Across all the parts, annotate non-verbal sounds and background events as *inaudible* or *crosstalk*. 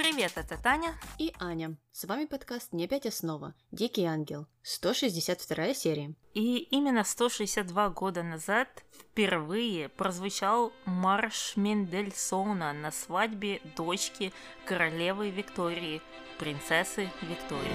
Привет, это Таня и Аня. С вами подкаст «Не опять основа. Дикий ангел». 162 серия. И именно 162 года назад впервые прозвучал марш Мендельсона на свадьбе дочки королевы Виктории, принцессы Виктории.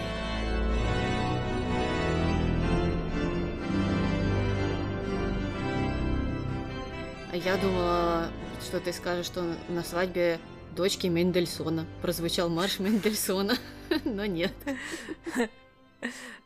А я думала, что ты скажешь, что на свадьбе дочки Мендельсона. Прозвучал марш Мендельсона, *laughs* но нет.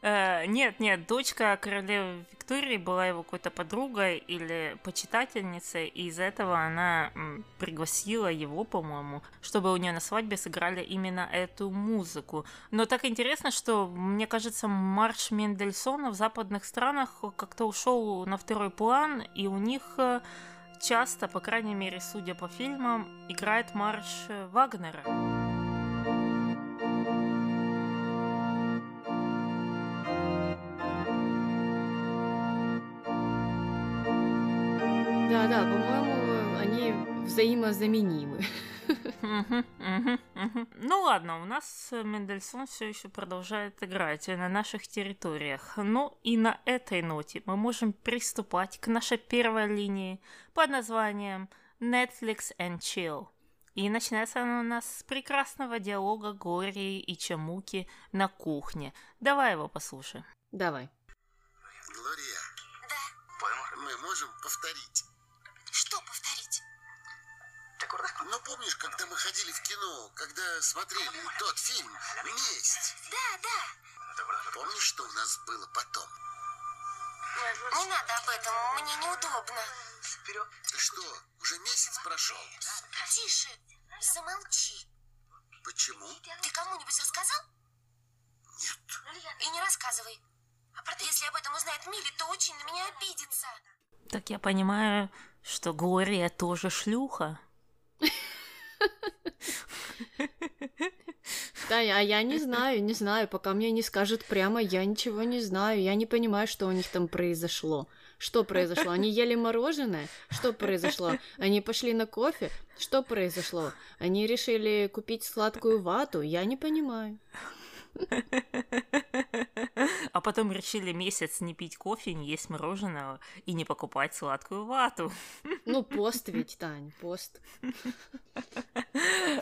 Э, нет, нет, дочка королевы Виктории была его какой-то подругой или почитательницей, и из-за этого она пригласила его, по-моему, чтобы у нее на свадьбе сыграли именно эту музыку. Но так интересно, что, мне кажется, марш Мендельсона в западных странах как-то ушел на второй план, и у них э, часто, по крайней мере, судя по фильмам, играет марш Вагнера. Да, да, по-моему, они взаимозаменимы. Ну ладно, у нас Мендельсон все еще продолжает играть на наших территориях. Ну и на этой ноте мы можем приступать к нашей первой линии под названием Netflix and Chill. И начинается она у нас с прекрасного диалога Глории и Чамуки на кухне. Давай его послушаем. Давай. Глория. Да. Мы можем повторить. Что повторить? Ну, помнишь, когда мы ходили в кино, когда смотрели тот фильм «Месть»? Да, да. Помнишь, что у нас было потом? Не надо об этом, мне неудобно. Ты что, уже месяц прошел? Тише, замолчи. Почему? Ты кому-нибудь рассказал? Нет. И не рассказывай. Если об этом узнает Милли, то очень на меня обидится. Так я понимаю, что Глория тоже шлюха. Да, а я не знаю, не знаю, пока мне не скажут прямо, я ничего не знаю, я не понимаю, что у них там произошло. Что произошло? Они ели мороженое? Что произошло? Они пошли на кофе? Что произошло? Они решили купить сладкую вату? Я не понимаю. *laughs* А потом решили месяц не пить кофе, не есть мороженого и не покупать сладкую вату. Ну, пост ведь, Тань, пост. *laughs*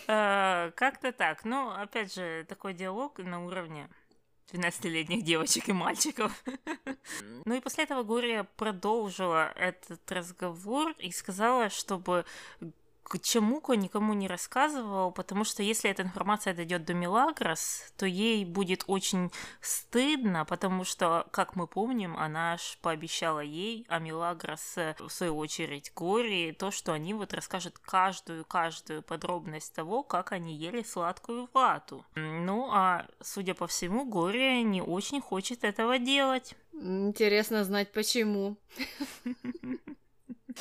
А, как-то так. Ну, опять же, такой диалог на уровне 12-летних девочек и мальчиков. *laughs* ну и после этого Гория продолжила этот разговор и сказала, чтобы Чемуко никому не рассказывал, потому что если эта информация дойдет до Милагрос, то ей будет очень стыдно, потому что, как мы помним, она аж пообещала ей, а Милагрос, э, в свою очередь, Гори, то, что они вот расскажут каждую-каждую подробность того, как они ели сладкую вату. Ну, а, судя по всему, Гори не очень хочет этого делать. Интересно знать, почему. *laughs*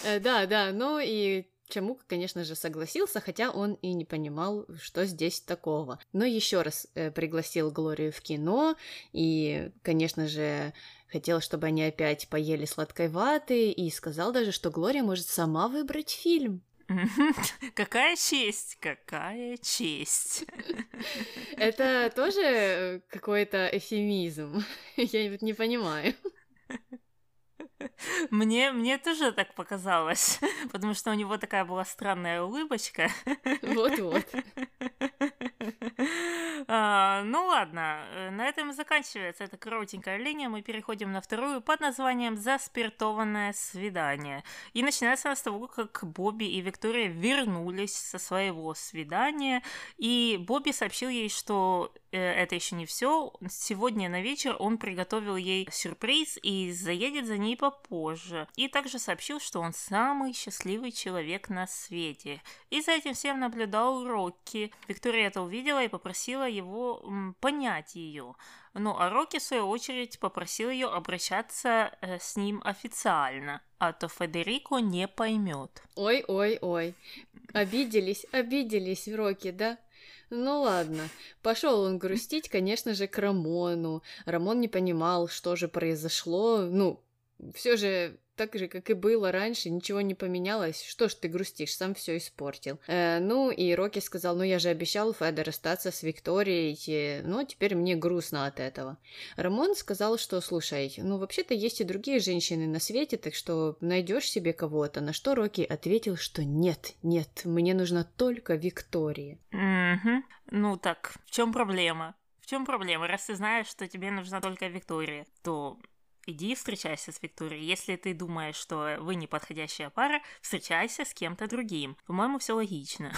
Э, да, да, ну и Чему, конечно же, согласился, хотя он и не понимал, что здесь такого. Но еще раз э, пригласил Глорию в кино и, конечно же, хотел, чтобы они опять поели сладкой ваты и сказал даже, что Глория может сама выбрать фильм. *laughs* Какая честь, какая честь. *laughs* Это тоже какой-то эфемизм. *laughs* Я не понимаю. *laughs* Мне, мне тоже так показалось, *laughs* потому что у него такая была странная улыбочка. Вот-вот. *laughs* А, ну ладно, э, на этом заканчивается эта коротенькая линия. Мы переходим на вторую под названием «Заспиртованное свидание». И начинается она с того, как Бобби и Виктория вернулись со своего свидания. И Бобби сообщил ей, что это еще не все. Сегодня на вечер он приготовил ей сюрприз и заедет за ней попозже. И также сообщил, что он самый счастливый человек на свете. И за этим всем наблюдал Рокки. Виктория это увидела и попросила его понять ее. Ну, а Рокки, в свою очередь, попросил ее обращаться э, с ним официально, а то Федерико не поймет. Ой-ой-ой, обиделись, обиделись Рокки, да? Ну ладно, пошел он грустить, конечно же, к Рамону. Рамон не понимал, что же произошло, ну, все же так же, как и было раньше, ничего не поменялось. Что ж ты грустишь, сам все испортил. Э, ну, и Рокки сказал, ну я же обещал Феда расстаться с Викторией, и, ну, теперь мне грустно от этого. Рамон сказал, что, слушай, ну, вообще-то есть и другие женщины на свете, так что найдешь себе кого-то. На что Рокки ответил, что нет, нет, мне нужна только Виктория. Угу. Ну так, в чем проблема? В чем проблема? Раз ты знаешь, что тебе нужна только Виктория, то иди встречайся с Викторией. Если ты думаешь, что вы не подходящая пара, встречайся с кем-то другим. По-моему, все логично.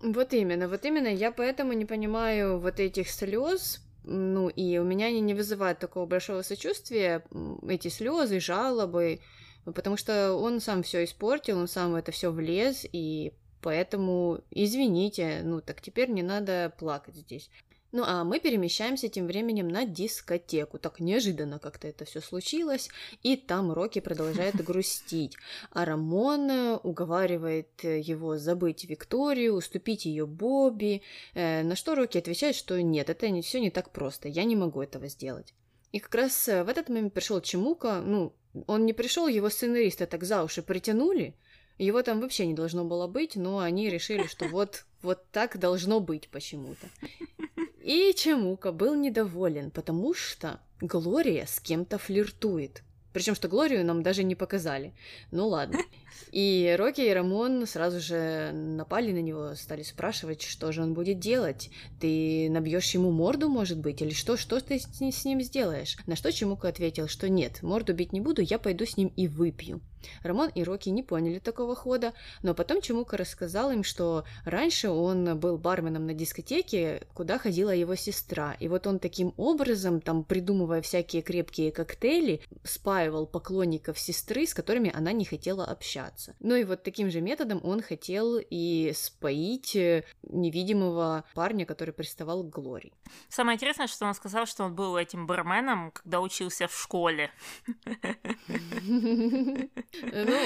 Вот именно, вот именно. Я поэтому не понимаю вот этих слез, ну, и у меня они не вызывают такого большого сочувствия, эти слезы, жалобы, потому что он сам все испортил, он сам в это все влез, и поэтому извините, ну, так теперь не надо плакать здесь. Ну а мы перемещаемся тем временем на дискотеку. Так неожиданно как-то это все случилось. И там Рокки продолжает *laughs* грустить. А Рамон э, уговаривает э, его забыть Викторию, уступить ее Бобби. Э, на что Рокки отвечает, что нет, это не все не так просто. Я не могу этого сделать. И как раз в этот момент пришел Чемука. Ну, он не пришел, его сценаристы так за уши притянули. Его там вообще не должно было быть, но они решили, что вот, вот так должно быть почему-то. И Чемука был недоволен, потому что Глория с кем-то флиртует. Причем, что Глорию нам даже не показали. Ну ладно. И Рокки и Рамон сразу же напали на него, стали спрашивать, что же он будет делать. Ты набьешь ему морду, может быть, или что, что ты с ним сделаешь? На что Чемука ответил, что нет, морду бить не буду, я пойду с ним и выпью. Рамон и Рокки не поняли такого хода, но потом Чемука рассказал им, что раньше он был барменом на дискотеке, куда ходила его сестра, и вот он таким образом, там, придумывая всякие крепкие коктейли, спаивал поклонников сестры, с которыми она не хотела общаться. Ну и вот таким же методом он хотел и споить э, невидимого парня, который приставал к Глории. Самое интересное, что он сказал, что он был этим барменом, когда учился в школе. *laughs* *laughs* Ну,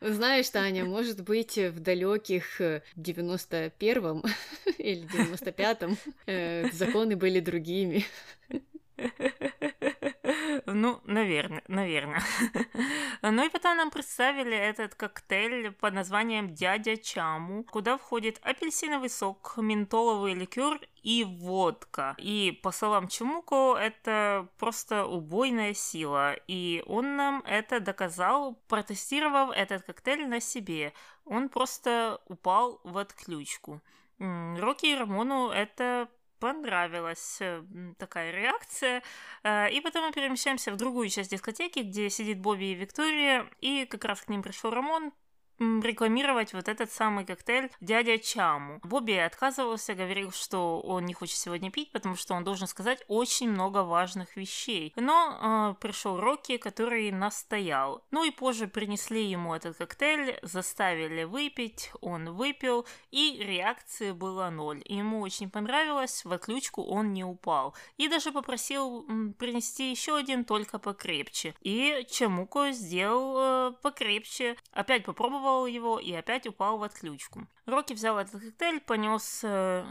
знаешь, Таня, может быть, в далеких 91-м *laughs* или 95-м э, законы были другими. *laughs* Ну, наверное, наверное. *laughs* Ну и потом нам представили этот коктейль под названием «Дядя Чаму», куда входит апельсиновый сок, ментоловый ликер и водка. И по словам Чумуко, это просто убойная сила. И он нам это доказал, протестировав этот коктейль на себе. Он просто упал в отключку. Рокки и Рамону это понравилась э, такая реакция. Э, и потом мы перемещаемся в другую часть дискотеки, где сидит Бобби и Виктория, и как раз к ним пришел Рамон, рекламировать вот этот самый коктейль дядя Чаму. Бобби отказывался, говорил, что он не хочет сегодня пить, потому что он должен сказать очень много важных вещей. Но э, пришел Рокки, который настоял. Ну и позже принесли ему этот коктейль, заставили выпить, он выпил, и реакции было ноль. Ему очень понравилось, в отключку он не упал. И даже попросил принести еще один, только покрепче. И Чамуко сделал э, покрепче. Опять попробовал попробовал его и опять упал в отключку. Рокки взял этот коктейль, понес э,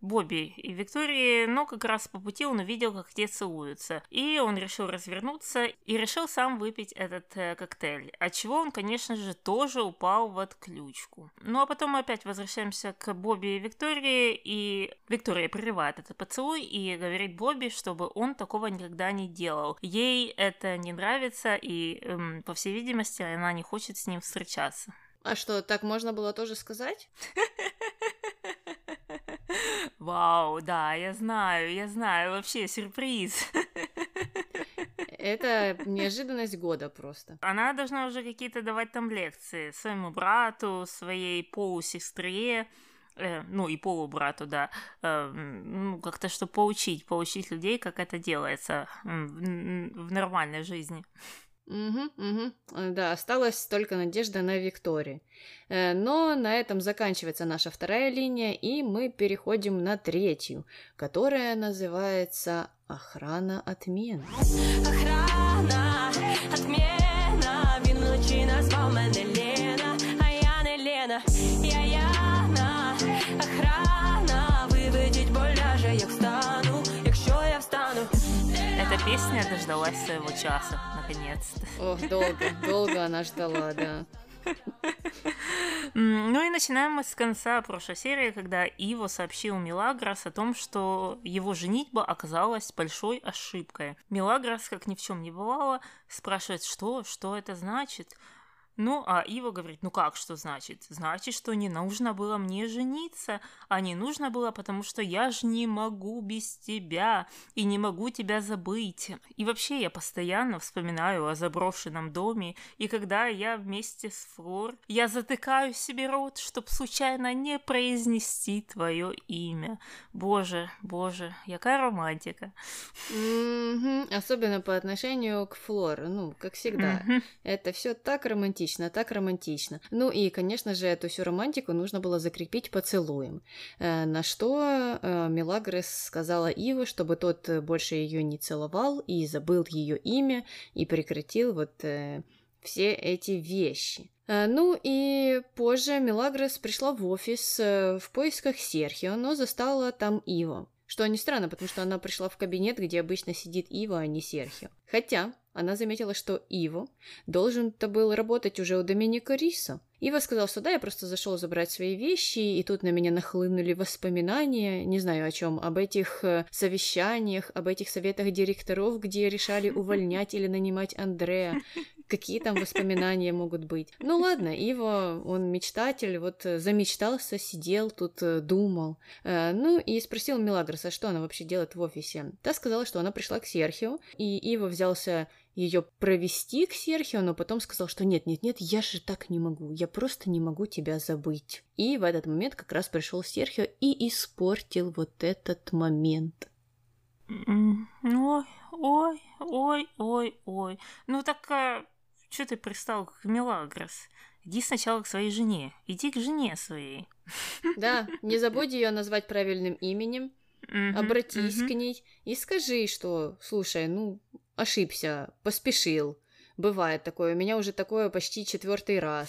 Бобби и Виктории, но как раз по пути он увидел, как те целуются. И он решил развернуться и решил сам выпить этот э, коктейль. От чего он, конечно же, тоже упал в отключку. Ну а потом мы опять возвращаемся к Бобби и Виктории, и Виктория прерывает этот поцелуй и говорит Бобби, чтобы он такого никогда не делал. Ей это не нравится, и, эм, по всей видимости, она не хочет с ним встречаться. А что, так можно было тоже сказать? *laughs* Вау, да, я знаю, я знаю, вообще сюрприз. Это *laughs* неожиданность года просто. Она должна уже какие-то давать там лекции своему брату, своей полусестре, э, ну и полубрату, да, э, ну как-то, чтобы поучить, поучить людей, как это делается в, в нормальной жизни. Угу, угу. Да, осталась только надежда на Викторию. Э, но на этом заканчивается наша вторая линия, и мы переходим на третью, которая называется «Охрана отмен». Охрана отмена, назвав мене Лена, а я не Лена, эта песня дождалась своего часа, наконец-то. Ох, долго, долго она ждала, да. *laughs* Ну и начинаем мы с конца прошлой серии, когда Иво сообщил Милагрос о том, что его женитьба оказалась большой ошибкой. Милагрос, как ни в чем не бывало, спрашивает, что, что это значит. Ну, а Ива говорит, ну как, что значит? Значит, что не нужно было мне жениться, а не нужно было, потому что я же не могу без тебя и не могу тебя забыть. И вообще я постоянно вспоминаю о заброшенном доме, и когда я вместе с Флор, я затыкаю себе рот, чтоб случайно не произнести твое имя. Боже, боже, какая романтика. Мгм, Особенно по отношению к Флор, ну, как всегда. Мгм. Это все так романтично, так романтично. Ну и, конечно же, эту всю романтику нужно было закрепить поцелуем. Э, На что э, Мелагрос сказала Иву, чтобы тот э, больше ее не целовал и забыл ее имя и прекратил вот все эти вещи. Ну и позже Мелагрос пришла в офис в поисках Серхио, но застала там Иву. Что не странно, потому что она пришла в кабинет, где обычно сидит Ива, а не Серхио. Хотя она заметила, что Иво должен-то был работать уже у Доминика Рисо. Ива сказал, что да, я просто зашел забрать свои вещи, и тут на меня нахлынули воспоминания, не знаю о чем, об этих э, совещаниях, об этих советах директоров, где решали увольнять или нанимать Андрея. Какие там воспоминания могут быть? Ну ладно, Ива, он мечтатель, вот э, замечтался, сидел тут, э, думал. Ну и спросил Мелагроса, что она вообще делает в офисе. Та сказала, что она пришла к Серхио, и Ива взялся ее провести к Серхио, но потом сказал, что нет, нет, нет, я же так не могу, я просто не могу тебя забыть. И в этот момент как раз пришел Серхио и испортил вот этот момент. Ой, ой, ой, ой, ой. Ну так, что ты пристал к Мелагрос? Иди сначала к своей жене. Иди к жене своей. *laughs* Да, не забудь ее назвать правильным именем, обратись к ней и скажи, что, слушай, ну, ошибся, поспешил. Бывает такое, у меня уже такое почти четвертый раз.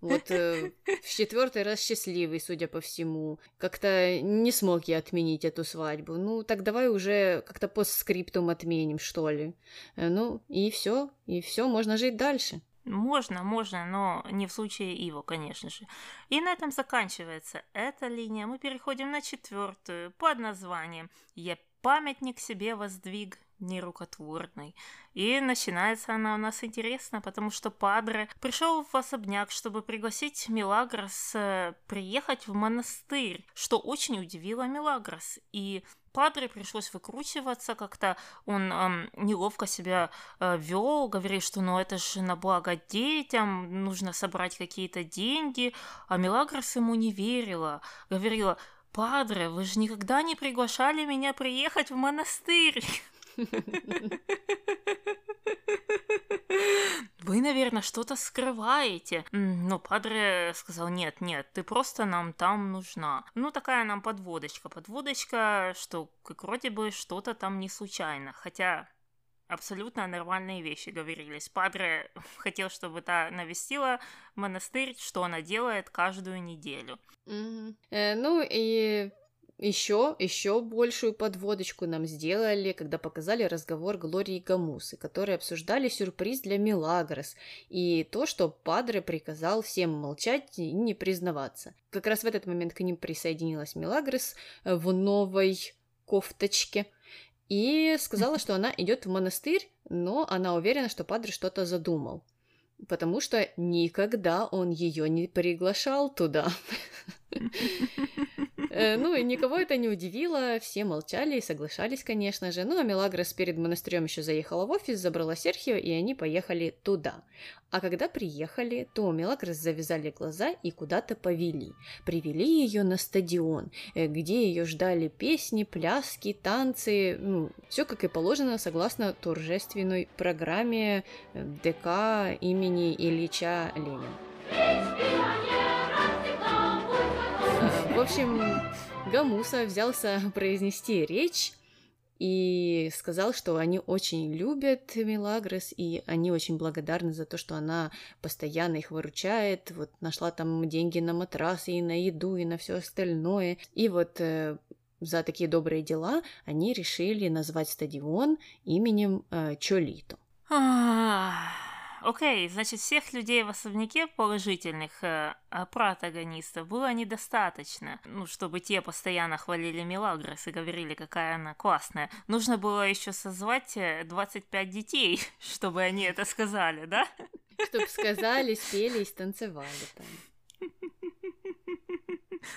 Вот э, в четвертый раз счастливый, судя по всему. Как-то не смог я отменить эту свадьбу. Ну, так давай уже как-то постскриптум отменим, что ли. Э, Ну, и все, и все, можно жить дальше. Можно, можно, но не в случае его, конечно же. И на этом заканчивается эта линия. Мы переходим на четвертую под названием «Я памятник себе воздвиг нерукотворный». И начинается она у нас интересно, потому что Падре пришел в особняк, чтобы пригласить Мелагрос э, приехать в монастырь, что очень удивило Мелагрос. И Падре пришлось выкручиваться как-то, он эм, неловко себя э, вел, говорил, что ну это же на благо детям, нужно собрать какие-то деньги, а Мелагрос ему не верила, говорила, Падре, вы же никогда не приглашали меня приехать в монастырь. *laughs* Вы, наверное, что-то скрываете. Но Падре сказал, нет, нет, ты просто нам там нужна. Ну, такая нам подводочка. Подводочка, что как вроде бы что-то там не случайно. Хотя абсолютно нормальные вещи говорились. Падре *laughs* хотел, чтобы та навестила монастырь, что она делает каждую неделю. Мгм. Э, ну и еще, еще большую подводочку нам сделали, когда показали разговор Глории Гамусы, которые обсуждали сюрприз для Милагрос и то, что Падре приказал всем молчать и не признаваться. Как раз в этот момент к ним присоединилась Милагрос э, в новой кофточке и сказала, что она идет в монастырь, но она уверена, что Падре что-то задумал. Потому что никогда он ее не приглашал туда. *laughs* Э, Ну, и никого это не удивило, все молчали и соглашались, конечно же. Ну, а Мелагрос перед монастырем еще заехала в офис, забрала Серхио, и они поехали туда. А когда приехали, то Мелагрос завязали глаза и куда-то повели. Привели ее на стадион, э, где ее ждали песни, пляски, танцы, ну, все как и положено, согласно торжественной программе э, ДК имени Ильича Ленина. Общем, Гамуса взялся *laughs* произнести речь и сказал, что они очень любят Мелагрос, и они очень благодарны за то, что она постоянно их выручает, вот нашла там деньги на матрасы и на еду, и на все остальное. И вот э, за такие добрые дела они решили назвать стадион именем э, Чолито. Окей, значит, всех людей в особняке положительных э, а протагонистов было недостаточно, ну, чтобы те постоянно хвалили Мелагрос и говорили, какая она классная. Нужно было еще созвать 25 детей, *laughs* чтобы они это сказали, да? Чтобы сказали, спели и станцевали там. *laughs*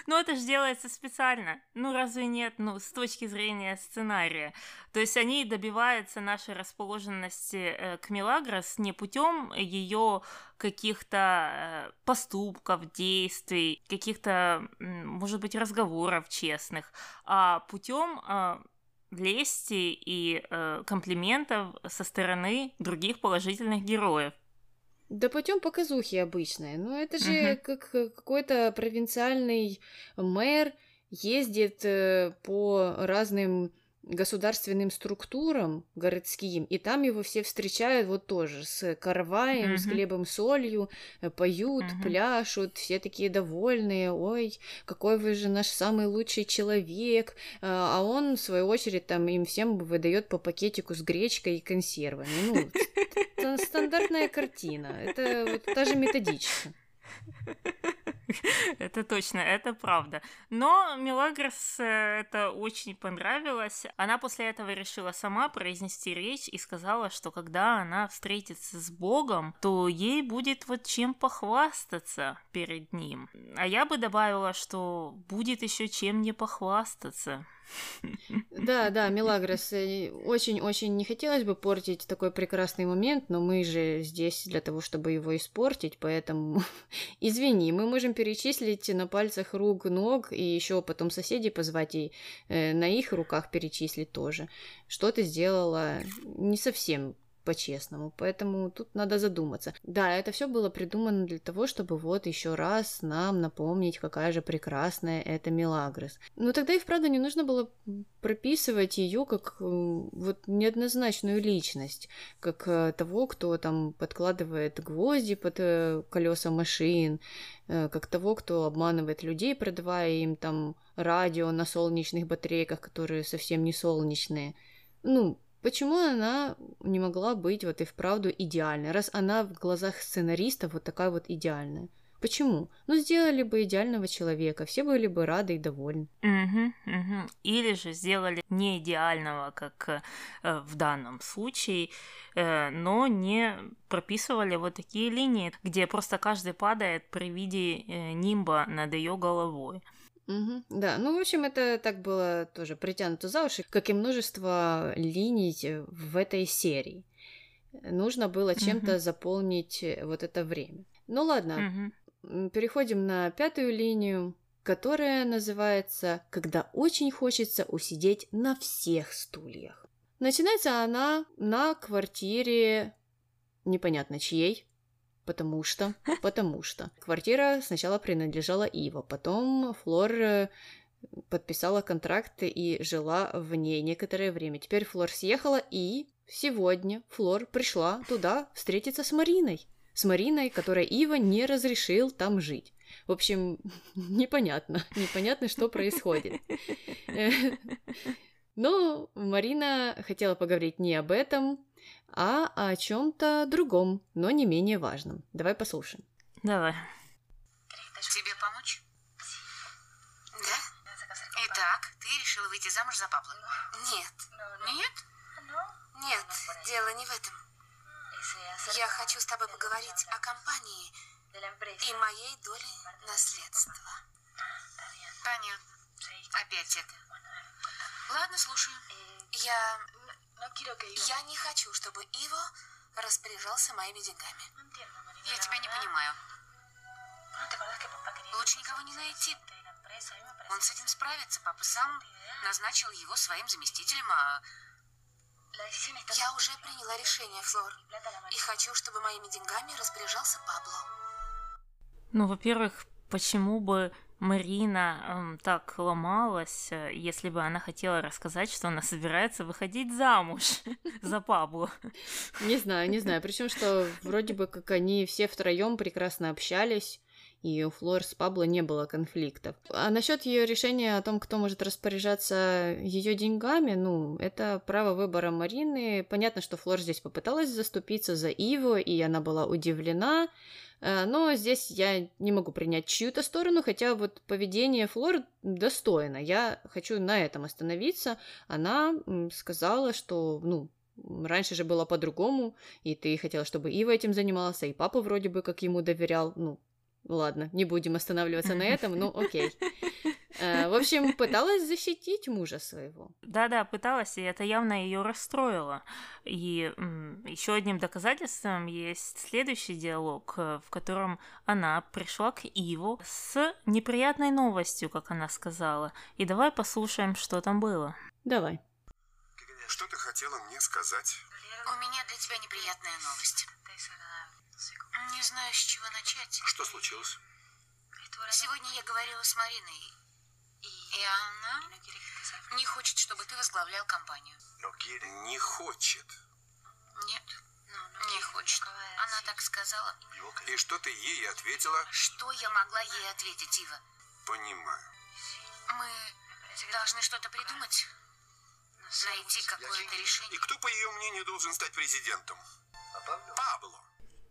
Но это же делается специально. Ну, разве нет? Ну, с точки зрения сценария. То есть они добиваются нашей расположенности э, к Мелагрос не путем ее каких-то э, поступков, действий, каких-то, может быть, разговоров честных, а путем э, лести и э, комплиментов со стороны других положительных героев. Да путем показухи обычной. Ну, это же uh-huh. как э, какой-то провинциальный мэр ездит э, по разным государственным структурам городским, и там его все встречают вот тоже с караваем, uh-huh. с хлебом, солью, э, поют, uh-huh. пляшут, все такие довольные, ой, какой вы же наш самый лучший человек, а он, в свою очередь, там им всем выдает по пакетику с гречкой и консервами. Ну, *laughs* стандартная картина, это вот та же методичка. Это точно, это правда. Но Мелагрос э, это очень понравилось. Она после этого решила сама произнести речь и сказала, что когда она встретится с Богом, то ей будет вот чем похвастаться перед ним. А я бы добавила, что будет еще чем не похвастаться. Да, да, Мелагрос, э, очень-очень не хотелось бы портить такой прекрасный момент, но мы же здесь для того, чтобы его испортить, поэтому *laughs* извини, мы можем перечислить на пальцах рук, ног, и еще потом соседей позвать и э, на их руках перечислить тоже. Что ты сделала не совсем по-честному. Поэтому тут надо задуматься. Да, это все было придумано для того, чтобы вот еще раз нам напомнить, какая же прекрасная это Мелагрос. Но тогда и вправду не нужно было прописывать ее как э, вот неоднозначную личность, как э, того, кто там подкладывает гвозди под э, колеса машин, как того, кто обманывает людей, продавая им там радио на солнечных батарейках, которые совсем не солнечные. Ну, Почему она не могла быть вот и вправду идеальной, раз она в глазах сценаристов вот такая вот идеальная? Почему? Ну, сделали бы идеального человека, все были бы рады и довольны. Угу, угу. Или же сделали не идеального, как э, в данном случае, э, но не прописывали вот такие линии, где просто каждый падает при виде э, нимба над ее головой. Угу, да, ну, в общем, это так было тоже притянуто за уши, как и множество линий в этой серии. Нужно было чем-то угу. заполнить вот это время. Ну ладно, угу. переходим на пятую линию, которая называется «Когда очень хочется усидеть на всех стульях». Начинается она на квартире непонятно чьей, Потому что, потому что. Квартира сначала принадлежала Ива, потом Флор э, подписала контракт и жила в ней некоторое время. Теперь Флор съехала, и сегодня Флор пришла туда встретиться с Мариной. С Мариной, которой Ива не разрешил там жить. В общем, *laughs* непонятно. Непонятно, что происходит. *laughs* Э, *laughs* но Марина хотела поговорить не об этом, а о чем-то другом, но не менее важном. Давай послушаем. Давай. Тебе помочь? Да? Итак, ты решила выйти замуж за Пабло? Нет. Нет? Нет, дело не в этом. Я хочу с тобой поговорить о компании и моей доле наследства. Понятно. Опять это. Ладно, слушаю. Я я не хочу, чтобы Иво распоряжался моими деньгами. Я тебя не понимаю. Лучше никого не найти. Он с этим справится. Папа сам назначил его своим заместителем, а... Я уже приняла решение, Флор. И хочу, чтобы моими деньгами распоряжался Пабло. Ну, во-первых, почему бы Марина эм, так ломалась, э, если бы она хотела рассказать, что она собирается выходить замуж *laughs* за Пабло. Не знаю, не знаю. Причем, что вроде бы как они все втроем прекрасно общались, и у Флор с Пабло не было конфликтов. А насчет ее решения о том, кто может распоряжаться ее деньгами, ну, это право выбора Марины. Понятно, что Флор здесь попыталась заступиться за Иву, и она была удивлена, э, но здесь я не могу принять чью-то сторону, хотя вот поведение Флор достойно. Я хочу на этом остановиться. Она сказала, что, ну, Раньше же было по-другому, и ты хотела, чтобы Ива этим занимался, и папа вроде бы как ему доверял. Ну, ладно, не будем останавливаться на этом, ну окей. *laughs* Э, в общем, пыталась защитить мужа своего. Да-да, пыталась, и это явно ее расстроило. И еще одним доказательством есть следующий диалог, э, в котором она пришла к Иву с неприятной новостью, как она сказала. И давай послушаем, что там было. Давай. Что ты хотела мне сказать? У меня для тебя неприятная новость. Не знаю, с чего начать. Что случилось? Сегодня я говорила с Мариной, и она не хочет, чтобы ты возглавлял компанию. Не хочет. Нет, не хочет. Она так сказала. И что ты ей ответила? Что я могла ей ответить, Ива? Понимаю. Мы должны что-то придумать найти какое-то решение. И кто, по ее мнению, должен стать президентом? Пабло.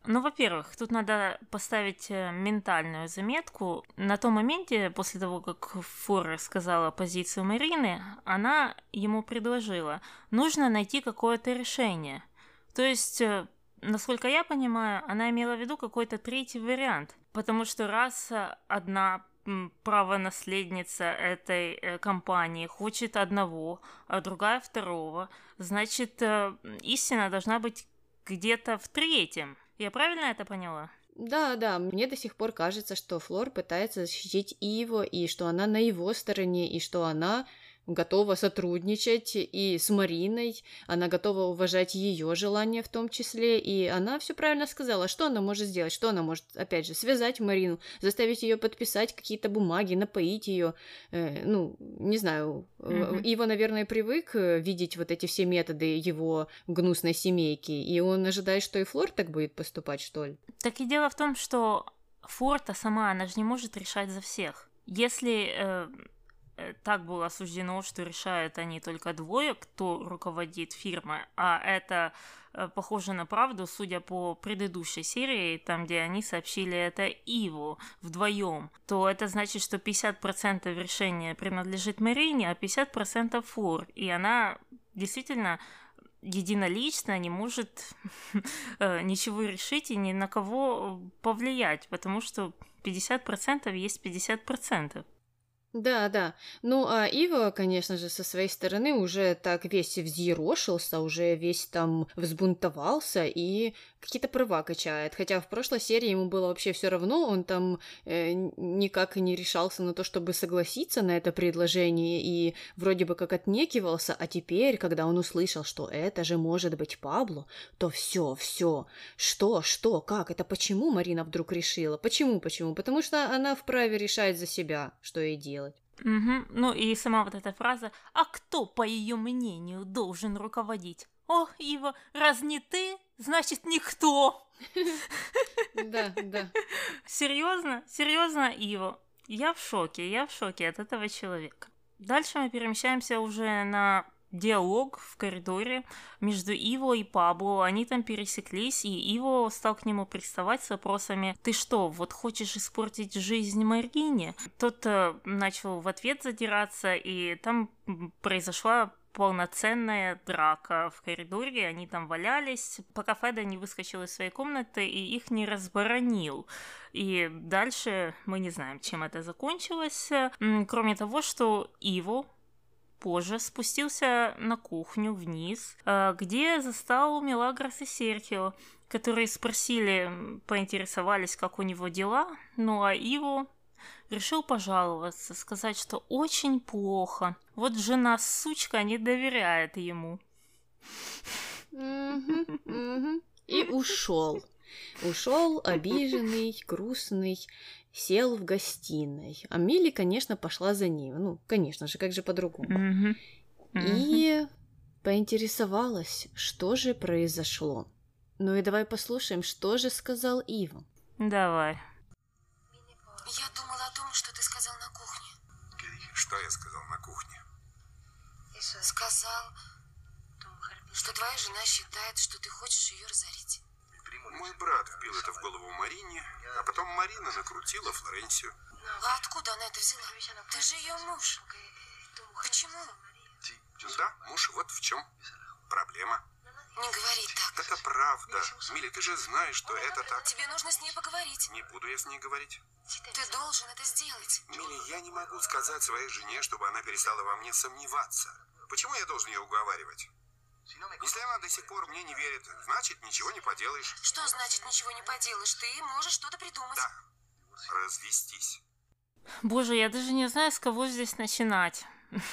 Ну, во-первых, тут надо поставить э, ментальную заметку. На том моменте, после того, как Фор сказала позицию Марины, она ему предложила, нужно найти какое-то решение. То есть, э, насколько я понимаю, она имела в виду какой-то третий вариант. Потому что раз одна правонаследница этой э, компании хочет одного, а другая второго, значит, э, истина должна быть где-то в третьем. Я правильно это поняла? Да, да, мне до сих пор кажется, что Флор пытается защитить Иво, и что она на его стороне, и что она готова сотрудничать и с Мариной, она готова уважать ее желания в том числе, и она все правильно сказала, что она может сделать, что она может, опять же, связать Марину, заставить ее подписать какие-то бумаги, напоить ее, э, ну, не знаю, mm-hmm. Ива, наверное, привык э, видеть вот эти все методы его гнусной семейки, и он ожидает, что и Флор так будет поступать, что ли? Так и дело в том, что Форта сама, она же не может решать за всех. Если Э, так было осуждено, что решают они только двое, кто руководит фирмой, а это э, похоже на правду, судя по предыдущей серии, там, где они сообщили это Иву вдвоем, то это значит, что 50% решения принадлежит Марине, а 50% Флор, и она действительно единолично не может *laughs* э, ничего решить и ни на кого повлиять, потому что 50% есть 50%. Да, да. Ну, а Ива, конечно же, со своей стороны уже так весь взъерошился, уже весь там взбунтовался и какие-то права качает. Хотя в прошлой серии ему было вообще все равно, он там э, никак и не решался на то, чтобы согласиться на это предложение и вроде бы как отнекивался, а теперь, когда он услышал, что это же может быть Пабло, то все, все. Что, что, как, это почему Марина вдруг решила? Почему, почему? Потому что она вправе решать за себя, что ей делать. Угу. Ну и сама вот эта фраза «А кто, по ее мнению, должен руководить?» «О, Ива, раз не ты, значит никто!» Да, да. Серьезно? Серьезно, Ива? Я в шоке, я в шоке от этого человека. Дальше мы перемещаемся уже на диалог в коридоре между Иво и Пабло. Они там пересеклись, и Иво стал к нему приставать с вопросами «Ты что, вот хочешь испортить жизнь Марине?» Тот э, начал в ответ задираться, и там произошла полноценная драка в коридоре, они там валялись, пока Феда не выскочил из своей комнаты и их не разборонил. И дальше мы не знаем, чем это закончилось, кроме того, что Иво позже спустился на кухню вниз, э, где застал Мелагрос и Серхио, которые спросили, поинтересовались, как у него дела, ну а Иво решил пожаловаться, сказать, что очень плохо. Вот жена сучка не доверяет ему. И ушел. Ушел обиженный, грустный, сел в гостиной. А Милли, конечно, пошла за ним. Ну, конечно же, как же по-другому. Mm-hmm. Mm-hmm. И поинтересовалась, что же произошло. Ну и давай послушаем, что же сказал Ива. Давай. Я думала о том, что ты сказал на кухне. Что я сказал на кухне? Сказал, что твоя жена считает, что ты хочешь ее разорить. Мой брат вбил это Марине, а потом Марина накрутила Флоренцию. А откуда она это взяла? Ты же ее муж. Почему? Да, муж, вот в чем проблема. Не говори так. Это правда. Милли, ты же знаешь, что это так. Тебе нужно с ней поговорить. Не буду я с ней говорить. Ты должен это сделать. Милли, я не могу сказать своей жене, чтобы она перестала во мне сомневаться. Почему я должен ее уговаривать? Если она до сих пор мне не верит, значит, ничего не поделаешь. Что значит ничего не поделаешь? Ты можешь что-то придумать. Да, развестись. Боже, я даже не знаю, с кого здесь начинать. *laughs*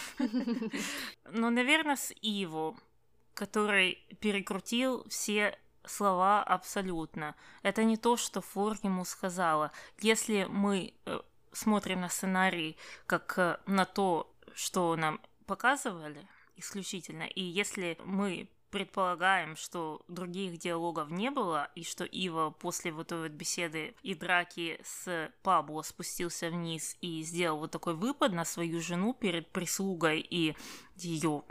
Ну, наверное, с Иву, который перекрутил все слова абсолютно. Это не то, что Флор ему сказала. Если мы э, смотрим на сценарий как э, на то, что нам показывали исключительно, и если мы предполагаем, что других диалогов не было, и что Ива после вот этой вот беседы и драки с Пабло спустился вниз и сделал вот такой выпад на свою жену перед прислугой и ее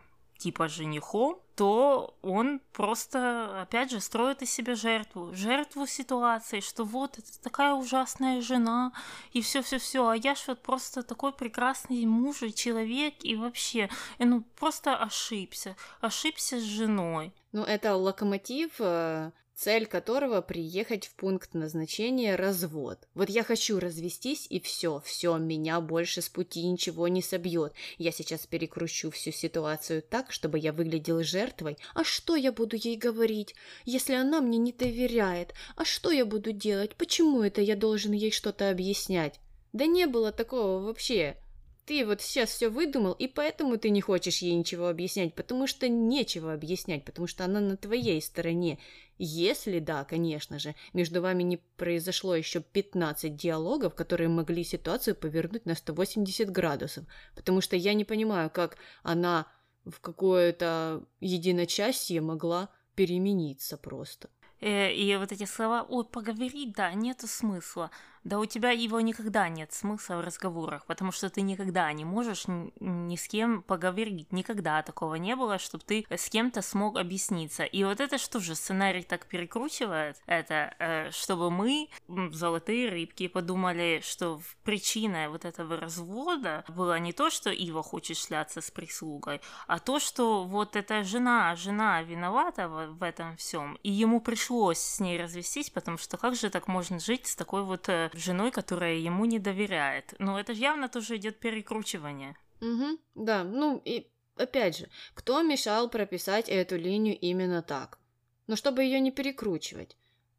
типа женихом, то он просто, опять же, строит из себя жертву. Жертву ситуации, что вот, это такая ужасная жена, и все все все а я ж вот просто такой прекрасный муж и человек, и вообще, и ну, просто ошибся, ошибся с женой. Ну, это локомотив э, цель которого приехать в пункт назначения развод. Вот я хочу развестись и все, все, меня больше с пути ничего не собьет. Я сейчас перекручу всю ситуацию так, чтобы я выглядел жертвой. А что я буду ей говорить, если она мне не доверяет? А что я буду делать? Почему это я должен ей что-то объяснять? Да не было такого вообще. Ты вот сейчас все выдумал, и поэтому ты не хочешь ей ничего объяснять, потому что нечего объяснять, потому что она на твоей стороне. Если да, конечно же, между вами не произошло еще 15 диалогов, которые могли ситуацию повернуть на 180 градусов, потому что я не понимаю, как она в какое-то единочасье могла перемениться просто. Э, и вот эти слова, ой, поговорить, да, нету смысла. Да у тебя его никогда нет смысла в разговорах, потому что ты никогда не можешь ни с кем поговорить. Никогда такого не было, чтобы ты с кем-то смог объясниться. И вот это что же сценарий так перекручивает, это э, чтобы мы, золотые рыбки, подумали, что причиной вот этого развода было не то, что Ива хочет шляться с прислугой, а то, что вот эта жена, жена виновата в этом всем, и ему пришлось с ней развестись, потому что как же так можно жить с такой вот э, женой, которая ему не доверяет. Но это явно тоже идет перекручивание. Угу, да, ну и опять же, кто мешал прописать эту линию именно так? Но чтобы ее не перекручивать.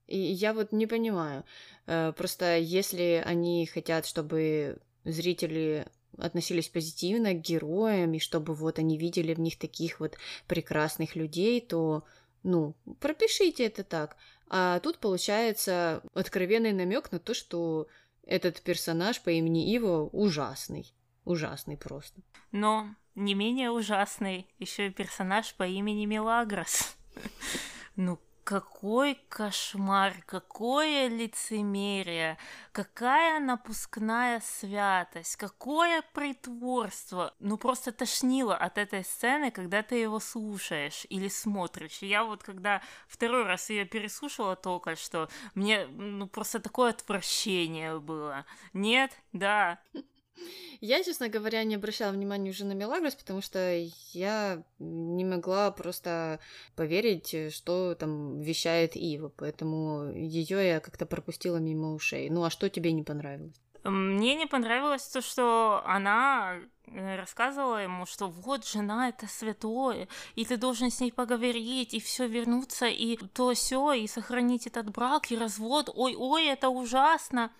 И я вот не понимаю. Э, просто если они хотят, чтобы зрители относились позитивно к героям, и чтобы вот они видели в них таких вот прекрасных людей, то, ну, пропишите это так. А тут получается откровенный намек на то, что этот персонаж по имени Иво ужасный. Ужасный просто. Но не менее ужасный еще и персонаж по имени Мелагрос. *laughs* Ну, какой кошмар, какое лицемерие, какая напускная святость, какое притворство. Ну просто тошнило от этой сцены, когда ты его слушаешь или смотришь. Я вот когда второй раз ее переслушала только что, мне ну просто такое отвращение было. Нет? Да. Я, честно говоря, не обращала внимания уже на Мелагрос, потому что я не могла просто поверить, что там вещает Ива, поэтому ее я как-то пропустила мимо ушей. Ну а что тебе не понравилось? Мне не понравилось то, что она э, рассказывала ему, что вот жена это святое, и ты должен с ней поговорить, и все вернуться, и то все, и сохранить этот брак, и развод. Ой-ой, это ужасно.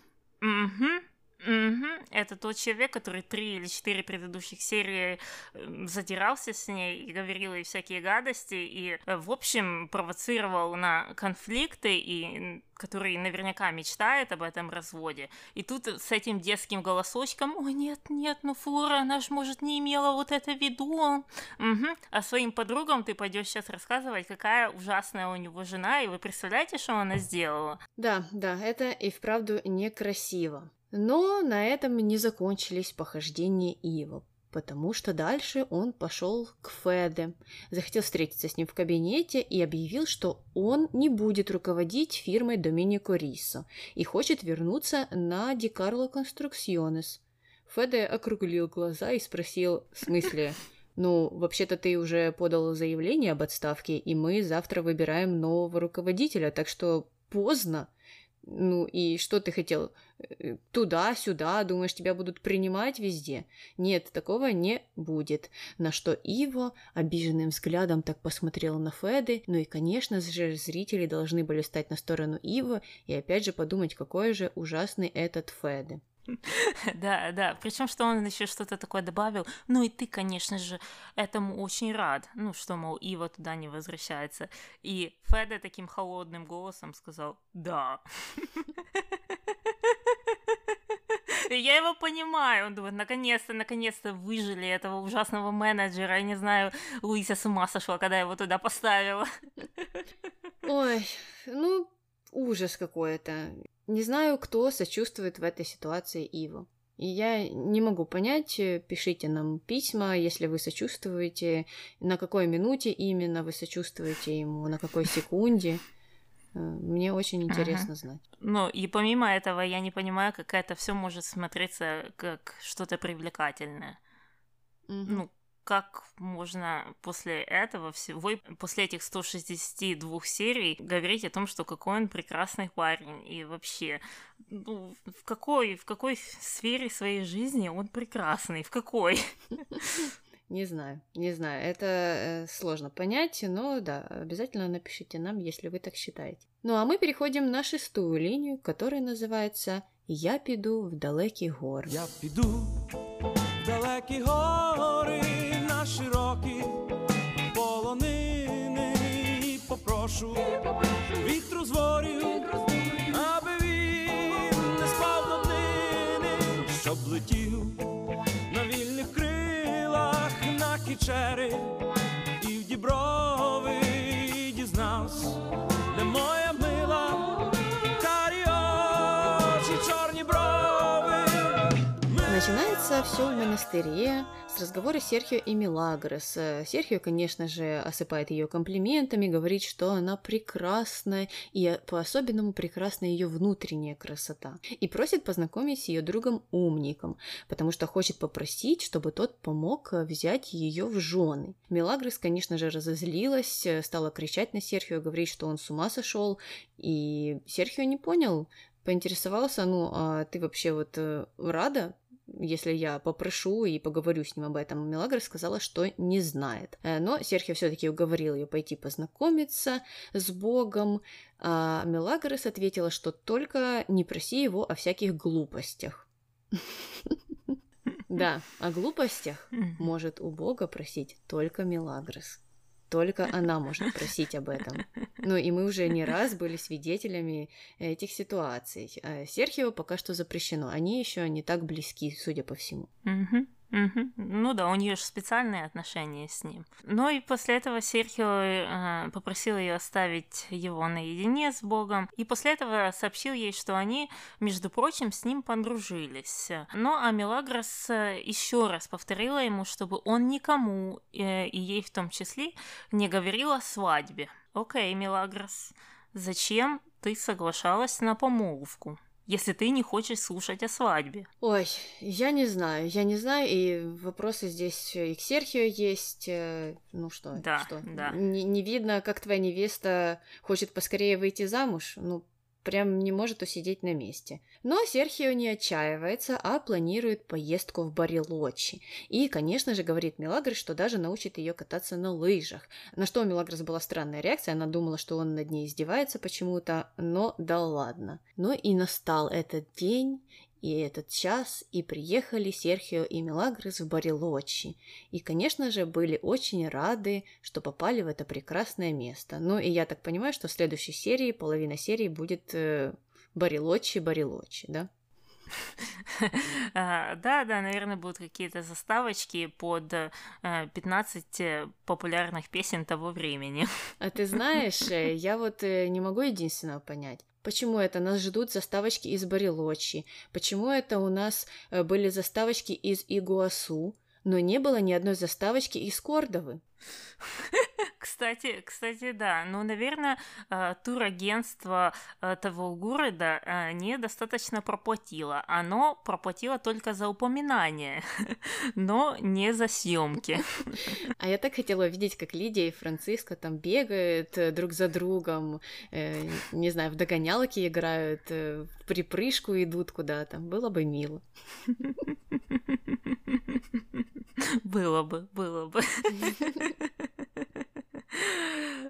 Угу. Угу. Это тот человек, который три или четыре предыдущих серии эм, задирался с ней и говорил ей всякие гадости, и, э, в общем, провоцировал на конфликты, и который наверняка мечтает об этом разводе. И тут с этим детским голосочком, о, нет, нет, ну Флора, она же, может, не имела вот это в виду. Угу. А своим подругам ты пойдешь сейчас рассказывать, какая ужасная у него жена, и вы представляете, что она сделала? Да, да, это и вправду некрасиво. Но на этом не закончились похождения Ива, потому что дальше он пошел к Феде, захотел встретиться с ним в кабинете и объявил, что он не будет руководить фирмой Доминико Рисо и хочет вернуться на Ди Карло Конструкционес. Феде округлил глаза и спросил, в смысле, ну, вообще-то ты уже подал заявление об отставке, и мы завтра выбираем нового руководителя, так что поздно. Ну и что ты хотел? Э, туда-сюда, думаешь, тебя будут принимать везде? Нет, такого не будет. На что Иво обиженным взглядом так посмотрел на Феды, ну и, конечно же, зрители должны были стать на сторону Иво и опять же подумать, какой же ужасный этот Феды. *laughs* Да, да. Причем, что он еще что-то такое добавил. Ну и ты, конечно же, этому очень рад. Ну, что, мол, Ива туда не возвращается. И Феда таким холодным голосом сказал «Да». *laughs* Я его понимаю. Он думает, наконец-то, наконец-то выжили этого ужасного менеджера. Я не знаю, Луиса с ума сошла, когда его туда поставила. Ой, ну, ужас какой-то. Не знаю, кто сочувствует в этой ситуации Иву. И я не могу понять, э, пишите нам письма, если вы сочувствуете, на какой минуте именно вы сочувствуете ему, на какой секунде. Э, мне очень интересно ага. знать. Ну, и помимо этого, я не понимаю, как это все может смотреться как что-то привлекательное. Угу. Ну, как можно после этого всего, после этих 162 серий говорить о том, что какой он прекрасный парень и вообще, ну, в какой, в какой сфере своей жизни он прекрасный, в какой? *laughs* Не знаю, не знаю, это э, сложно понять, но да, обязательно напишите нам, если вы так считаете. Ну а мы переходим на шестую линию, которая называется «Я піду в далекі гори». Я піду в далекі гори, на широкі полонини. І попрошу вітру з ворів, аби він не спав до днини, щоб летів на вільних крилах на кічери і в діброви дізнався, де моя Начинается все в монастыре, с разговора Серхио и Милагрос. Серхио, конечно же, осыпает ее комплиментами, говорит, что она прекрасна, и по-особенному прекрасна ее внутренняя красота. И просит познакомить с ее другом умником, потому что хочет попросить, чтобы тот помог взять ее в жены. Милагрос, конечно же, разозлилась, стала кричать на Серхио, говорить, что он с ума сошел, и Серхио не понял, поинтересовался, ну, а ты вообще вот э, рада если я попрошу и поговорю с ним об этом. Мелагра сказала, что не знает. Э, но Серхио все-таки уговорил ее пойти познакомиться с Богом. А Мелагрос ответила, что только не проси его о всяких глупостях. *laughs* Да, о глупостях может у Бога просить только Мелагрос. Только она может просить об этом. Ну и мы уже не раз были свидетелями этих ситуаций. А Серхио пока что запрещено. Они еще не так близки, судя по всему. Угу. Угу. Ну да, у нее же специальные отношения с ним. Ну и после этого Серхио э, попросил ее оставить его наедине с Богом, и после этого сообщил ей, что они, между прочим, с ним подружились. Ну а Мелагрос э, еще раз повторила ему, чтобы он никому, э, и ей в том числе, не говорил о свадьбе. Окей, Мелагрос, зачем ты соглашалась на помолвку? Если ты не хочешь слушать о свадьбе? Ой, я не знаю, я не знаю, и вопросы здесь и к Серхио есть, э, ну что, да, что? Да. Не, не видно, как твоя невеста хочет поскорее выйти замуж, ну прям не может усидеть на месте. Но Серхио не отчаивается, а планирует поездку в Барилочи. И, конечно же, говорит Мелагрос, что даже научит ее кататься на лыжах. На что у Мелагрос была странная реакция, она думала, что он над ней издевается почему-то, но да ладно. Но и настал этот день, и этот час, и приехали Серхио и Мелагрос в Барилочи. И, конечно же, были очень рады, что попали в это прекрасное место. Ну и я так понимаю, что в следующей серии, половина серии будет э, Барилочи, Барилочи, да? *laughs* А, да, да, наверное, будут какие-то заставочки под 15 э, популярных песен того времени. А ты знаешь, *laughs* э, я вот э, не могу единственного понять. Почему это нас ждут заставочки из Барилочи? Почему это у нас были заставочки из Игуасу, но не было ни одной заставочки из Кордовы? *laughs* *laughs* Кстати, кстати, да. Ну, наверное, э, турагентство э, того города э, недостаточно проплатило. Оно проплатило только за упоминание, *laughs* но не за съемки. *laughs* А я так хотела увидеть, как Лидия и Франциска там бегают друг за другом, не знаю, в догонялки играют, в припрыжку идут куда-то. Было бы мило. Было бы, было бы.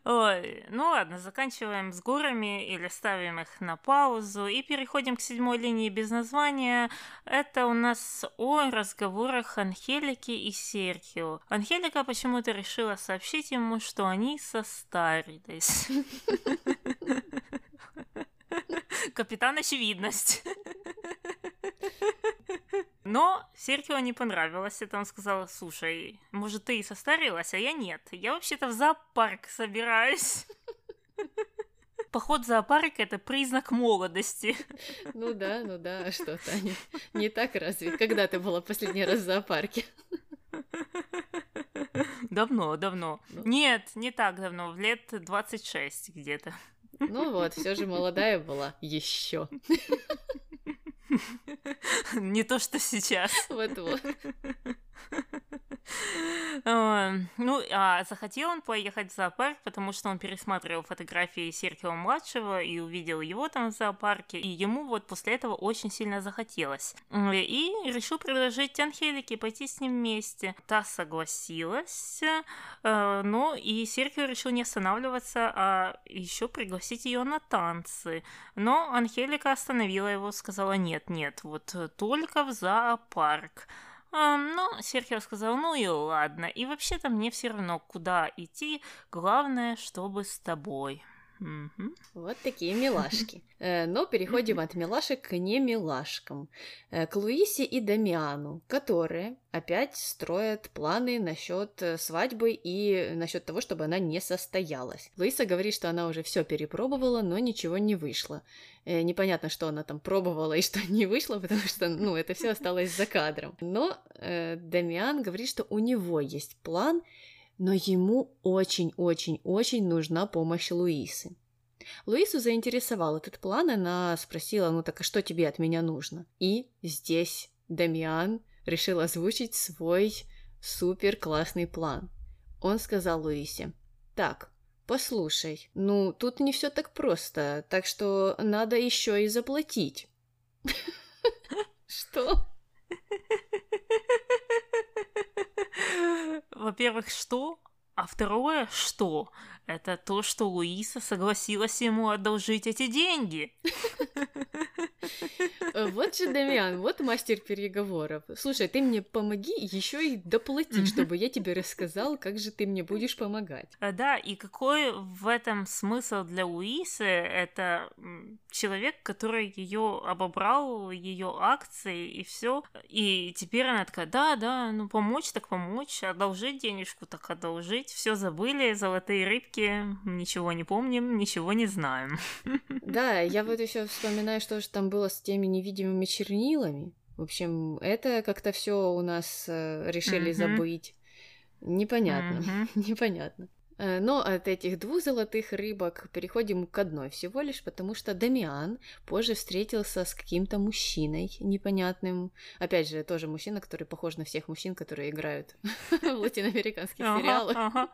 Ой, ну ладно, заканчиваем с горами или ставим их на паузу и переходим к седьмой линии без названия. Это у нас о разговорах Анхелики и Серхио. Анхелика почему-то решила сообщить ему, что они состарились. *laughs* Капитан Очевидность. *laughs* Но Серхио не понравилось это. Он сказал, слушай, может, ты и состарилась, а я нет. Я вообще-то в зоопарк собираюсь. *laughs* Поход в зоопарк – это признак молодости. *laughs* Ну да, ну да, а что, Таня? Не так разве? Когда ты была последний раз в зоопарке? *laughs* Давно, давно. Ну. Нет, не так давно, в лет 26 где-то. Ну вот, все же молодая была еще. *laughs* Не то, что сейчас. Вот-вот. *laughs* Ну, а захотел он поехать в зоопарк, потому что он пересматривал фотографии Серхио младшего и увидел его там в зоопарке, и ему вот после этого очень сильно захотелось. И решил предложить Анхелике пойти с ним вместе. Та согласилась, э, но и Серхио решил не останавливаться, а еще пригласить ее на танцы. Но Анхелика остановила его, сказала нет, нет, вот только в зоопарк. А, ну, Серхио сказал, ну и ладно. И вообще-то мне все равно, куда идти. Главное, чтобы с тобой. Угу. Вот такие милашки. *laughs* Э, но переходим от милашек к не милашкам. Э, к Луисе и Дамиану, которые опять строят планы насчет э, свадьбы и насчет того, чтобы она не состоялась. Луиса говорит, что она уже все перепробовала, но ничего не вышло. Непонятно, что она там пробовала и что *laughs* не вышло, потому что, ну, это все осталось за кадром. Но э, Дамиан говорит, что у него есть план, но ему очень-очень-очень нужна помощь Луисы. Луису заинтересовал этот план, она спросила, ну так а что тебе от меня нужно? И здесь Дамиан решил озвучить свой супер классный план. Он сказал Луисе, так, послушай, ну тут не все так просто, так что надо еще и заплатить. *laughs* Что? *laughs* Во-первых, что? А второе, что? Это то, что Луиса согласилась ему одолжить эти деньги. Вот же, Дамиан, вот мастер переговоров. Слушай, ты мне помоги еще и доплати, чтобы я тебе рассказал, как же ты мне будешь помогать. А, да, и какой в этом смысл для Луисы? Это человек, который ее обобрал, ее акции и все. И теперь она такая, да, да, ну помочь так помочь, одолжить денежку так одолжить. Все забыли, золотые рыбки, ничего не помним, ничего не знаем. *laughs* Да, я вот еще вспоминаю, что же там было с теми невидимыми чернилами. В общем, это как-то все у нас э, решили mm-hmm. забыть. Непонятно, mm-hmm. *laughs* непонятно. Э, но от этих двух золотых рыбок переходим к одной всего лишь, потому что Дамиан позже встретился с каким-то мужчиной непонятным. Опять же, тоже мужчина, который похож на всех мужчин, которые играют *laughs* в латиноамериканских сериалах.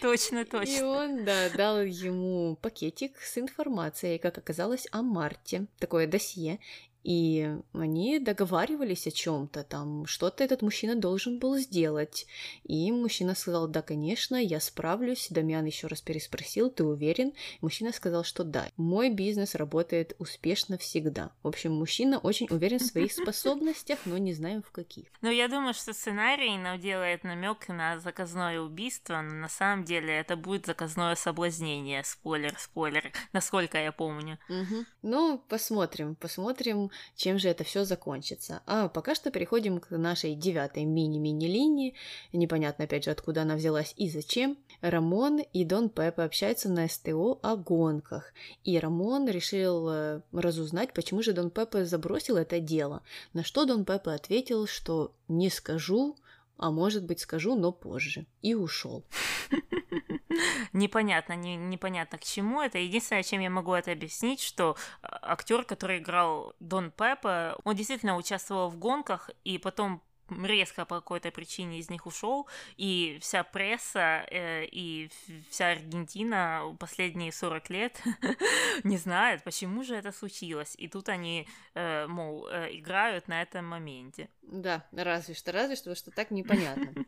Точно, *laughs* точно. И он, да, дал ему пакетик с информацией, как оказалось, о Марте, такое досье, и они договаривались о чем-то, там что-то этот мужчина должен был сделать. И мужчина сказал, да, конечно, я справлюсь. Дамиан еще раз переспросил, ты уверен? Мужчина сказал, что да, мой бизнес работает успешно всегда. В общем, мужчина очень уверен в своих *laughs* способностях, но не знаем в каких. Но я думаю, что сценарий нам делает намек на заказное убийство, но на самом деле это будет заказное соблазнение. Спойлер, спойлер, насколько я помню. Угу. Ну, посмотрим, посмотрим чем же это все закончится. А пока что переходим к нашей девятой мини-мини-линии. Непонятно, опять же, откуда она взялась и зачем. Рамон и Дон Пеппа общаются на СТО о гонках. И Рамон решил э, разузнать, почему же Дон Пеппа забросил это дело. На что Дон Пеппа ответил, что «не скажу», а может быть скажу, но позже. И ушел. *laughs* *laughs* Непонятно, не, непонятно к чему это. Единственное, чем я могу это объяснить, что а, актер, который играл Дон Пеппа, он действительно участвовал в гонках, и потом резко по какой-то причине из них ушел, и вся пресса э, и вся Аргентина последние 40 лет *laughs* не знает, почему же это случилось. И тут они, э, мол, э, играют на этом моменте. Да, разве что, разве что, что так непонятно. *laughs*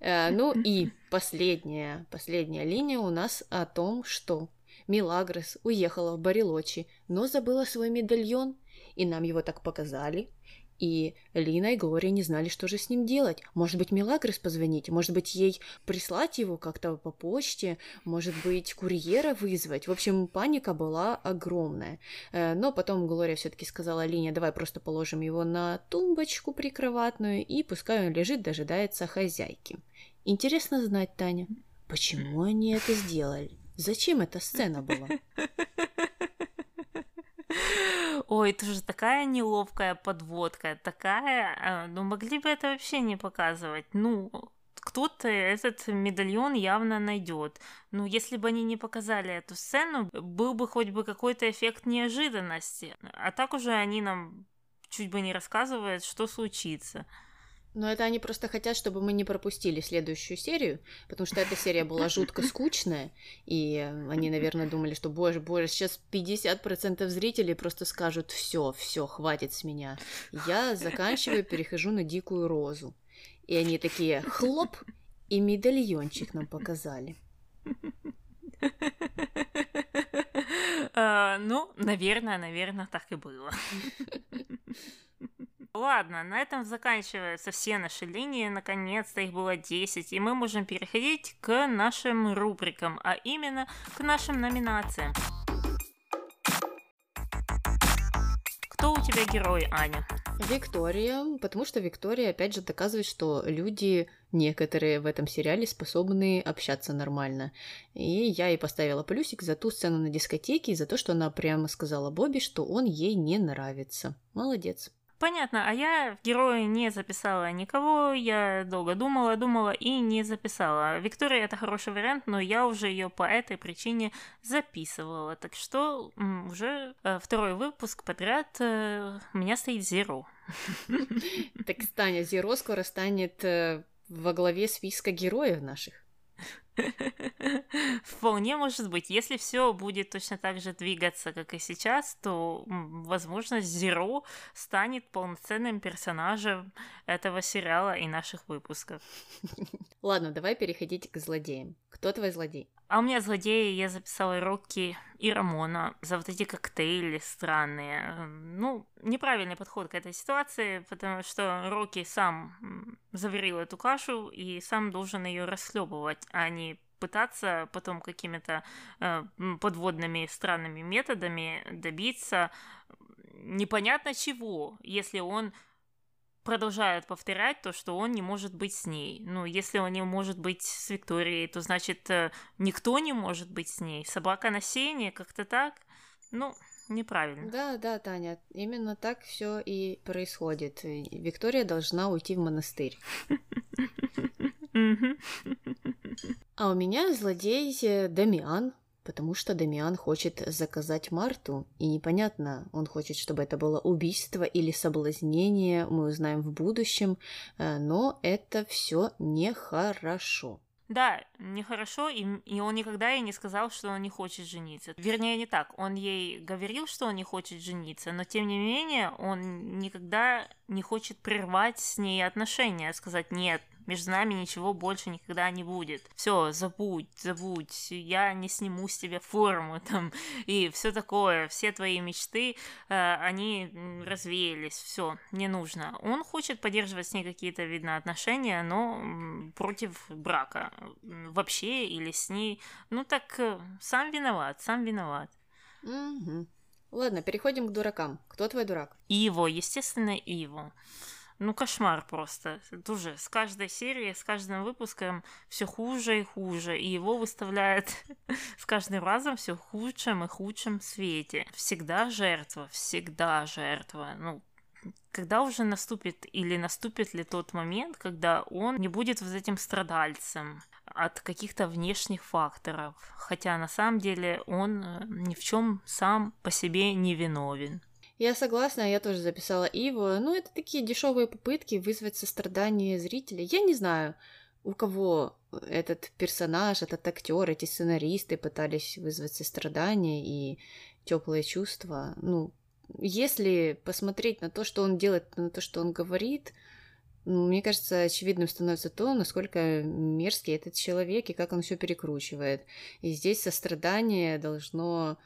Э, ну и последняя, последняя линия у нас о том, что Милагрос уехала в Барилочи, но забыла свой медальон, и нам его так показали, и Лина и Глория не знали, что же с ним делать. Может быть, Мелагрос позвонить, может быть, ей прислать его как-то по почте, может быть, курьера вызвать. В общем, паника была огромная. Э, но потом Глория все-таки сказала Лине, давай просто положим его на тумбочку прикроватную, и пускай он лежит, дожидается хозяйки. Интересно знать, Таня, почему они это сделали? Зачем эта сцена была? *laughs* Ой, это же такая неловкая подводка, такая... А, ну, могли бы это вообще не показывать. Ну, кто-то этот медальон явно найдет. Ну, если бы они не показали эту сцену, был бы хоть бы какой-то эффект неожиданности. А так уже они нам чуть бы не рассказывают, что случится. Но это они просто хотят, чтобы мы не пропустили следующую серию, потому что эта серия была жутко *laughs* скучная, и они, наверное, думали, что, боже, боже, сейчас 50% зрителей просто скажут, все, все, хватит с меня. Я заканчиваю, перехожу на дикую розу. И они такие, хлоп, и медальончик нам показали. Uh, *laughs* ну, наверное, наверное, так и было. *laughs* Ладно, на этом заканчиваются все наши линии, наконец-то их было 10, и мы можем переходить к нашим рубрикам, а именно к нашим номинациям. Кто у тебя герой, Аня? Виктория, потому что Виктория опять же доказывает, что люди некоторые в этом сериале способны общаться нормально. И я ей поставила плюсик за ту сцену на дискотеке и за то, что она прямо сказала Бобби, что он ей не нравится. Молодец. Понятно, а я в героя не записала никого, я долго думала, думала и не записала. Виктория это хороший вариант, но я уже ее по этой причине записывала. Так что уже э, второй выпуск подряд э, у меня стоит Zero. Так, Таня, Zero скоро станет э, во главе списка героев наших. *laughs* Вполне может быть. Если все будет точно так же двигаться, как и сейчас, то, возможно, Зеро станет полноценным персонажем этого сериала и наших выпусков. *laughs* Ладно, давай переходить к злодеям. Кто твой злодей? А у меня злодеи я записала Рокки и Рамона за вот эти коктейли странные. Ну, неправильный подход к этой ситуации, потому что Рокки сам заварил эту кашу и сам должен ее расхлебывать, а не пытаться потом какими-то э, подводными странными методами добиться непонятно чего, если он продолжает повторять то, что он не может быть с ней. Ну, если он не может быть с Викторией, то значит э, никто не может быть с ней. Собака на сене, как-то так. Ну, неправильно. Да, да, Таня, именно так все и происходит. Виктория должна уйти в монастырь. *laughs* А у меня злодей э, Дамиан, потому что Дамиан хочет заказать Марту, и непонятно, он хочет, чтобы это было убийство или соблазнение, мы узнаем в будущем, э, но это все нехорошо. Да, нехорошо, и, и он никогда ей не сказал, что он не хочет жениться. Вернее, не так. Он ей говорил, что он не хочет жениться, но тем не менее он никогда не хочет прервать с ней отношения, сказать нет, между нами ничего больше никогда не будет. Все, забудь, забудь, я не сниму с тебя форму *laughs* там и все такое, все твои мечты, э, они развеялись, все, не нужно. Он хочет поддерживать с ней какие-то, видно, отношения, но против брака вообще или с ней. Ну так э, сам виноват, сам виноват. Угу. Ладно, переходим к дуракам. Кто твой дурак? Иво, естественно, Иво. Ну, кошмар просто. Это уже с каждой серией, с каждым выпуском все хуже и хуже. И его выставляют *laughs* с каждым разом все худшем и худшем свете. Всегда жертва, всегда жертва. Ну, когда уже наступит или наступит ли тот момент, когда он не будет вот этим страдальцем от каких-то внешних факторов, хотя на самом деле он э, ни в чем сам по себе не виновен. Я согласна, я тоже записала Иву. Ну, это такие дешевые попытки вызвать сострадание зрителя. Я не знаю, у кого этот персонаж, этот актер, эти сценаристы пытались вызвать сострадание и теплые чувства. Ну, если посмотреть на то, что он делает, на то, что он говорит, ну, мне кажется, очевидным становится то, насколько мерзкий этот человек и как он все перекручивает. И здесь сострадание должно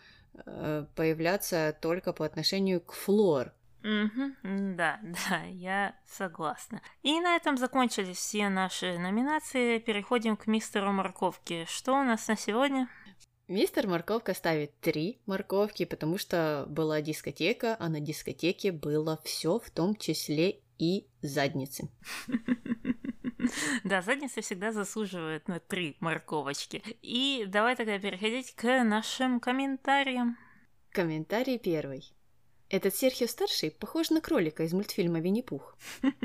появляться только по отношению к Флор. Угу, да, *laughs* да, я согласна. И на этом закончились все наши номинации. Переходим к мистеру Морковке. Что у нас на сегодня? Мистер Морковка ставит три морковки, потому что была дискотека, а на дискотеке было все, в том числе и задницы. *laughs* *laughs* Да, задница всегда заслуживает на три морковочки. И давай тогда переходить к нашим комментариям. Комментарий первый. Этот Серхио Старший похож на кролика из мультфильма «Винни-Пух». *laughs*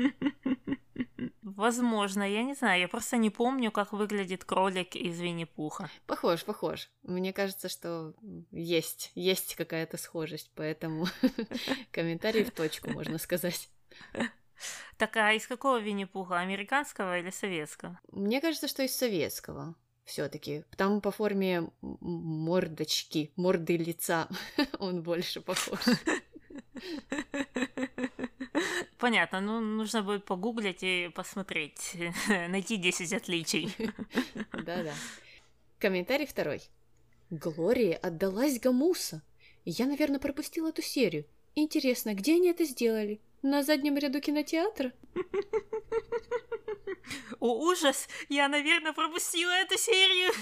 Возможно, я не знаю, я просто не помню, как выглядит кролик из Винни-Пуха. Похож, похож. Мне кажется, что есть, есть какая-то схожесть, поэтому *laughs* комментарий в точку, можно сказать. Так, а из какого Винни-Пуха? Американского или советского? Мне кажется, что из советского все-таки. Там по форме мордочки, морды лица *laughs* он больше похож. *laughs* Понятно, ну нужно будет погуглить и посмотреть, *laughs* найти 10 отличий. Да-да. Комментарий второй. Глория отдалась Гамуса. Я, наверное, пропустила эту серию. Интересно, где они это сделали? На заднем ряду кинотеатра? О, ужас! Я, наверное, пропустила эту серию.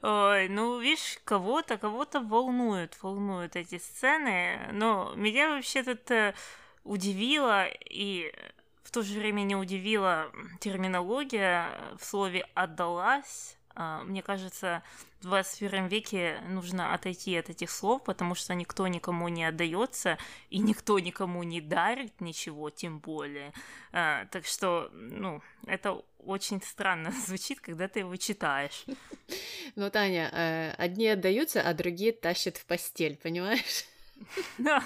Ой, ну, видишь, кого-то, кого-то волнуют, волнуют эти сцены, но меня вообще тут э, удивило и в то же время не удивила терминология в слове «отдалась», мне кажется, в 21 веке нужно отойти от этих слов, потому что никто никому не отдается, и никто никому не дарит ничего, тем более. А, так что, ну, это очень странно *laughs* звучит, когда ты его читаешь. Ну, Таня, э, одни отдаются, а другие тащат в постель, понимаешь? Да.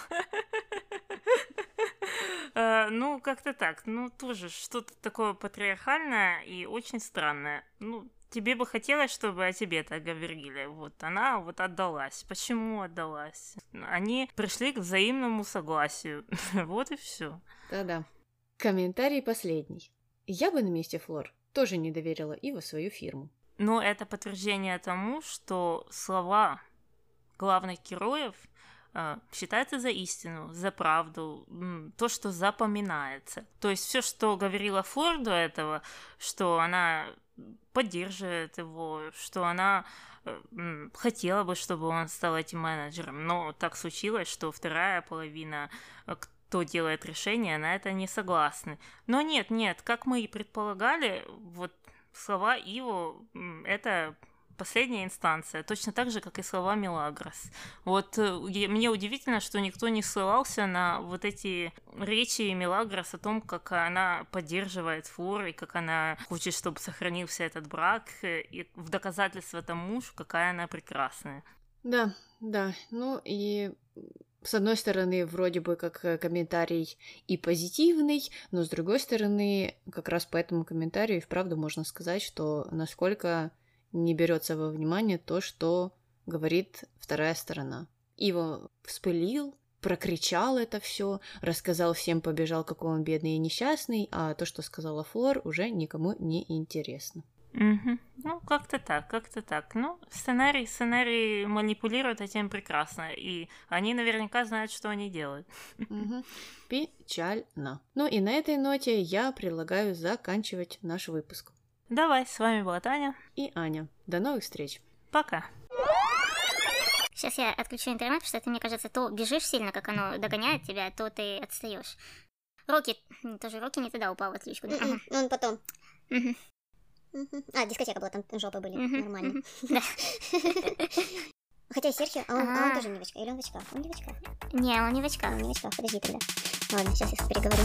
Uh, *laughs* ну, как-то так. Ну, тоже что-то такое патриархальное и очень странное. Ну, тебе бы хотелось, чтобы о тебе так говорили. Вот она вот отдалась. Почему отдалась? Они пришли к взаимному согласию. *laughs* вот и все. Да-да. Комментарий последний. Я бы на месте Флор тоже не доверила Ива свою фирму. Но это подтверждение тому, что слова главных героев э, считается за истину, за правду, то, что запоминается. То есть все, что говорила Флор до этого, что она поддерживает его, что она э, хотела бы, чтобы он стал этим менеджером, но так случилось, что вторая половина, э, кто делает решение, на это не согласны. Но нет, нет, как мы и предполагали, вот слова Иво — это последняя инстанция, точно так же, как и слова Мелагрос. Вот э, мне удивительно, что никто не ссылался на вот эти речи Мелагрос о том, как она поддерживает Флор и как она хочет, чтобы сохранился этот брак, э, и в доказательство тому, какая она прекрасная. Да, да. Ну и с одной стороны, вроде бы как э, комментарий и позитивный, но с другой стороны, как раз по этому комментарию и вправду можно сказать, что насколько не берется во внимание то, что говорит вторая сторона. Ива вспылил, прокричал это все, рассказал всем, побежал, какой он бедный и несчастный, а то, что сказала Флор, уже никому не интересно. Угу. Ну, как-то так, как-то так. Ну, сценарий, сценарий манипулирует этим прекрасно, и они наверняка знают, что они делают. Угу. *laughs* Печально. Ну и на этой ноте я предлагаю заканчивать наш выпуск. Давай, с вами была Таня и Аня. До новых встреч. Пока. Сейчас я отключу интернет, потому что ты, мне кажется, то бежишь сильно, как оно догоняет тебя, то ты отстаешь. Рокки, тоже Рокки не туда упал в отключку. да? Мгм, Ага. Он потом. А, дискотека была, там жопы были, нормально. *laughs* Да. Хотя Серхио, а он, а он А. тоже не в очках. Или он в очках? Он не в очках. Не, он не в А, очках. он не в очках. Подожди тогда. Ладно, сейчас я переговорю.